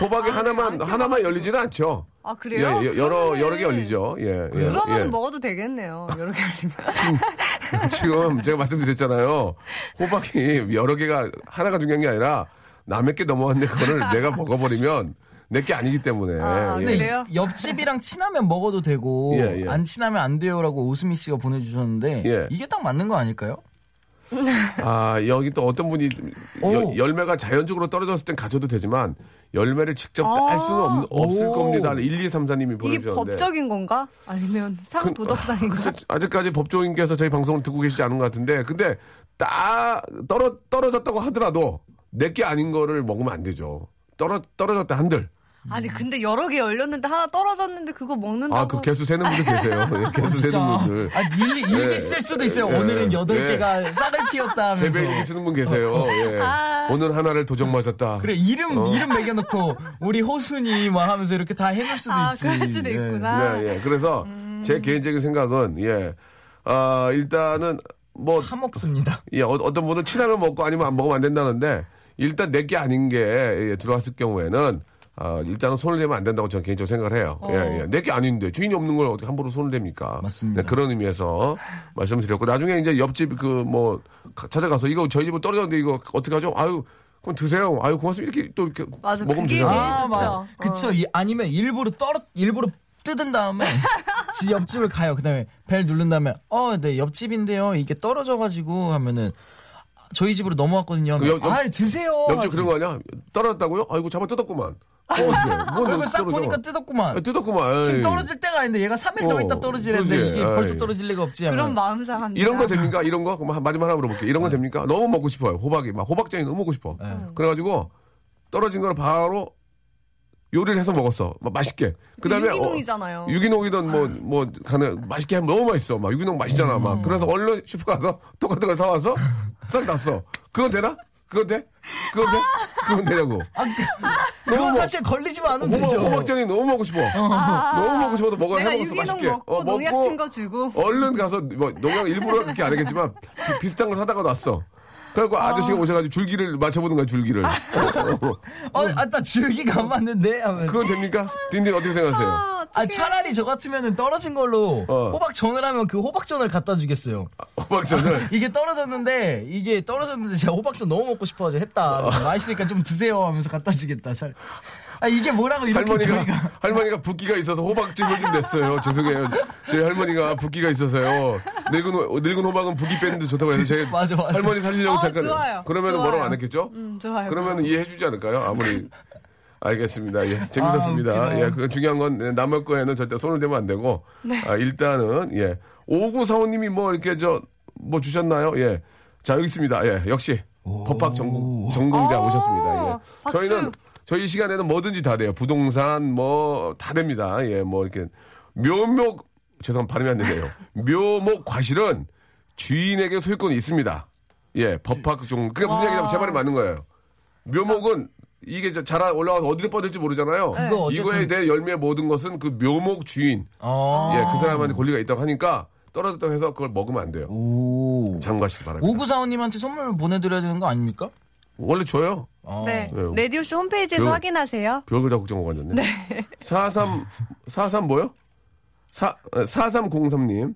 호박이 하나만 하나만 열리지는 않죠. 아 그래요? 예, 예, 여러 그러네. 여러 개 열리죠. 예, 예, 그러면 예. 먹어도 되겠네요. 여러 개 열리면. 지금 제가 말씀드렸잖아요. 호박이 여러 개가 하나가 중요한 게 아니라 남의 게 넘어왔는데 그거를 내가 먹어버리면 내게 아니기 때문에. 아, 예. 근데? 옆집이랑 친하면 먹어도 되고 예, 예. 안 친하면 안 돼요라고 오수미 씨가 보내주셨는데 예. 이게 딱 맞는 거 아닐까요? 아, 여기 또 어떤 분이 오. 여- 열매가 자연적으로 떨어졌을 땐 가져도 되지만 열매를 직접 딸 수는 없, 없을 오. 겁니다. 1234님이 이게 보내주셨는데. 법적인 건가? 아니면 상 도덕상인가? 글쎄, 아직까지 법조인께서 저희 방송을 듣고 계시지 않은 것 같은데, 근데 따 떨어 떨어졌다고 하더라도 내게 아닌 거를 먹으면 안 되죠. 떨어 떨어졌다 한들. 아니 근데 여러 개 열렸는데 하나 떨어졌는데 그거 먹는다고 아그 개수 세는 분들 계세요. 예, 개수 세는 분들. 아, 일기, 일기 예. 쓸 수도 있어요. 예. 오늘은 여덟 예. 개가 싹을 피웠다 하면서. 제배 일기 쓰는 분 계세요. 예. 오늘 하나를 도적 맞았다. 그래 이름 어. 이름 매겨놓고 우리 호순이 막 하면서 이렇게 다 해놓을 수도 아 있지. 그럴 수도 예. 있구나. 네, 예. 그래서 제 개인적인 생각은 예. 아, 일단은 뭐 사 먹습니다. 예, 어, 떤 분은 친하면 먹고 아니면 안 먹으면 안 된다는데 일단 내게 아닌 게 예, 들어왔을 경우에는 아, 일단은 손을 대면 안 된다고 저는 개인적으로 생각을 해요. 예, 예. 내게 아닌데 주인이 없는 걸 어떻게 함부로 손을 댑니까? 맞습니다. 네, 그런 의미에서 말씀을 드렸고 나중에 이제 옆집 그 뭐 찾아가서 이거 저희 집은 떨어졌는데 이거 어떻게 하죠? 아유, 그럼 드세요. 아유, 고맙습니다. 이렇게 또 이렇게 맞아, 먹으면. 제일 좋죠. 맞아. 그쵸. 이- 아니면 일부러 떨어 일부러 뜯은 다음에 지 옆집을 가요. 그다음에 벨 누른 다음에 어, 네 옆집인데요. 이게 떨어져가지고 하면은 저희 집으로 넘어왔거든요. 그 옆- 옆- 아, 드세요. 옆집 그런 거 아니야? 떨어졌다고요? 아이고 잡아 뜯었구만. 어. 뭘 얼굴 싹. 보니까 뜯었구만. 아, 뜯었구만. 지금 에이. 떨어질 때가 아닌데 얘가 3일 더 어, 있다 떨어지는데 그러지. 이게 벌써 아이. 떨어질 리가 없지. 하면. 그런 마음 상합니다. 이런 거 됩니까? 이런 거? 그럼 한- 마지막 하나 물어볼게요. 이런 거 네. 됩니까? 너무 먹고 싶어요. 호박이. 막 호박장이 너무 먹고 싶어. 그래가지고 떨어진 걸 바로 요리를 해서 먹었어. 막 맛있게. 그 다음에. 유기농이잖아요. 유기농이든 뭐, 뭐, 가는, 맛있게 하면 너무 맛있어. 막 유기농 맛있잖아. 막. 음. 그래서 얼른 슈퍼 가서 똑같은 걸 사와서 싹 놨어. 그건 되나? 그건 돼? 그건 돼? 그건 되냐고. 그건 사실 걸리지만 않으면 호박, 되죠. 호박장이 너무 먹고 싶어. 너무 먹고 싶어도 먹어 내가 해먹어서 맛있게. 먹고 어, 농약 친거 주고. 얼른 가서 뭐 농약 일부러 그렇게 안 하겠지만 비- 비슷한 걸 사다가 놨어. 그래갖고 아저씨가 오셔가지고 줄기를 맞춰보는 거야 줄기를. 어, 아, 나 줄기가 안 맞는데? 하면. 그건 됩니까? 딘딘 어떻게 생각하세요? 아, 차라리 저 같으면은 떨어진 걸로 어. 호박전을 하면 그 호박전을 갖다 주겠어요. 호박전을. 이게 떨어졌는데, 이게 떨어졌는데 제가 호박전 너무 먹고 싶어가지고 했다. 맛있으니까 좀 드세요 하면서 갖다 주겠다. 차- 아, 이게 뭐라고 이렇게 할머니가 저희가. 할머니가 붓기가 있어서 호박즙을 좀 냈어요. 죄송해요. 저희 할머니가 붓기가 있어서요. 늙은 호- 늙은 호박은 붓기 빼는데 좋다고 해서 제가 맞아, 맞아. 할머니 살리려고 어, 잠깐. 좋아요. 그러면 좋아요. 뭐라고 안 했겠죠? 음, 좋아요. 그러면 이해해주지 않을까요? 아무리. 알겠습니다. 예, 재밌었습니다. 아. 예, 그 중요한 건 예, 남의 거에는 절대 손을 대면 안 되고. 아, 일단은 예, 오구 사오님이 뭐 이렇게 저 뭐 주셨나요? 예, 자 여기 있습니다. 예, 역시 법학 전공 전공자 오, 오셨습니다. 예, 박수. 저희는 저희 시간에는 뭐든지 다 돼요. 부동산 뭐 다 됩니다. 예, 뭐 이렇게 묘목 죄송 발음이 안 되네요. 묘목 과실은 주인에게 소유권이 있습니다. 예, 법학 종. 그게 무슨 얘기냐면 제 말이 맞는 거예요. 묘목은 이게 저 자라 올라와서 어디로 뻗을지 모르잖아요. 어쨌든- 이거에 대해 열매 모든 것은 그 묘목 주인, 어. 예, 그 사람한테 권리가 있다고 하니까 떨어졌다고 해서 그걸 먹으면 안 돼요. 오. 장과시기 바랍니다. 오구사원님한테 선물 보내드려야 되는 거 아닙니까? 원래 줘요. 어. 네. 왜요? 라디오쇼 홈페이지에서 그- 확인하세요. 별걸 다 걱정하고 앉았네. 네. 43, 43 뭐요? 4, 4303님.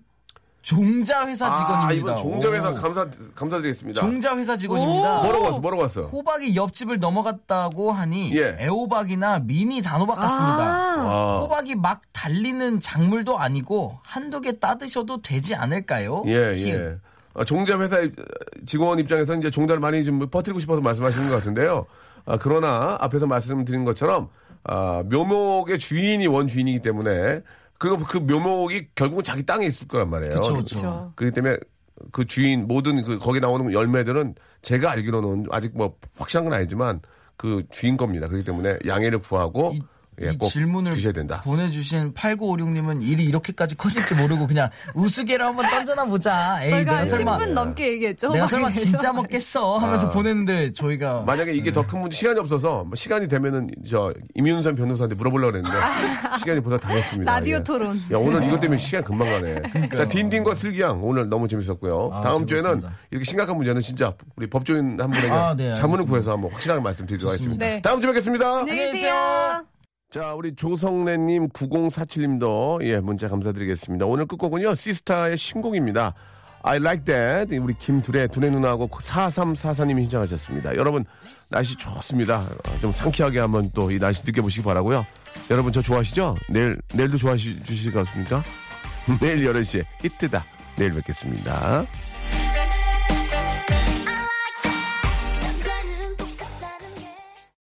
종자 회사 직원입니다. 아, 종자회사 오. 감사, 감사드리겠습니다. 종자 회사 직원입니다. 뭐라고 왔어, 뭐라고 왔어? 호박이 옆집을 넘어갔다고 하니 예. 애호박이나 미니 단호박 같습니다. 아, 호박이 막 달리는 작물도 아니고 한두 개 따드셔도 되지 않을까요? 예, 히. 예. 아, 종자 회사 입- 직원 입장에서 이제 종자를 많이 좀 퍼뜨리고 싶어서 말씀하시는 것 같은데요. 아, 그러나 앞에서 말씀드린 것처럼 아, 묘목의 주인이 원주인이기 때문에 그, 그 묘목이 결국은 자기 땅에 있을 거란 말이에요. 그렇죠. 그렇기 때문에 그 주인 모든 그 거기 나오는 열매들은 제가 알기로는 아직 뭐 확실한 건 아니지만 그 주인 겁니다. 그렇기 때문에 양해를 구하고 이, 예, 이꼭 질문을 드셔야 된다. 보내주신 8956님은 일이 이렇게까지 커질지 모르고 그냥 우스개를 한번 던져나 보자. 에이, 저희가 내가 설마 10분 넘게 얘기했죠. 내가 설마 진짜. 먹겠어 하면서 아. 보냈는데 저희가 만약에 이게 더큰 문제 시간이 없어서 뭐 시간이 되면은 저 임윤선 변호사한테 물어보려고 그랬는데 시간이 보다 다 했습니다. 라디오 예. 토론. 야 오늘 이것 때문에 시간 금방 가네. 자 딘딘과 슬기양 오늘 너무 재밌었고요. 아, 다음 주에는 재밌었습니다. 이렇게 심각한 문제는 진짜 우리 법조인 한 분에게 아, 네, 자문을. 구해서 한번 확실하게 말씀드리도록 하겠습니다. 네. 다음 주에 뵙겠습니다. 안녕히 계세요. 자, 우리 조성래님 9047님도 예, 문자 감사드리겠습니다. 오늘 끝곡은요, 시스타의 신곡입니다. I like that. 우리 김두래, 두래 누나하고 4344님이 신청하셨습니다. 여러분, 날씨 좋습니다. 어, 좀 상쾌하게 한번 또 이 날씨 느껴보시기 바라고요 여러분, 저 좋아하시죠? 내일, 내일도 좋아해 주실 것 같습니까? 내일 11시에 히트다. 내일 뵙겠습니다.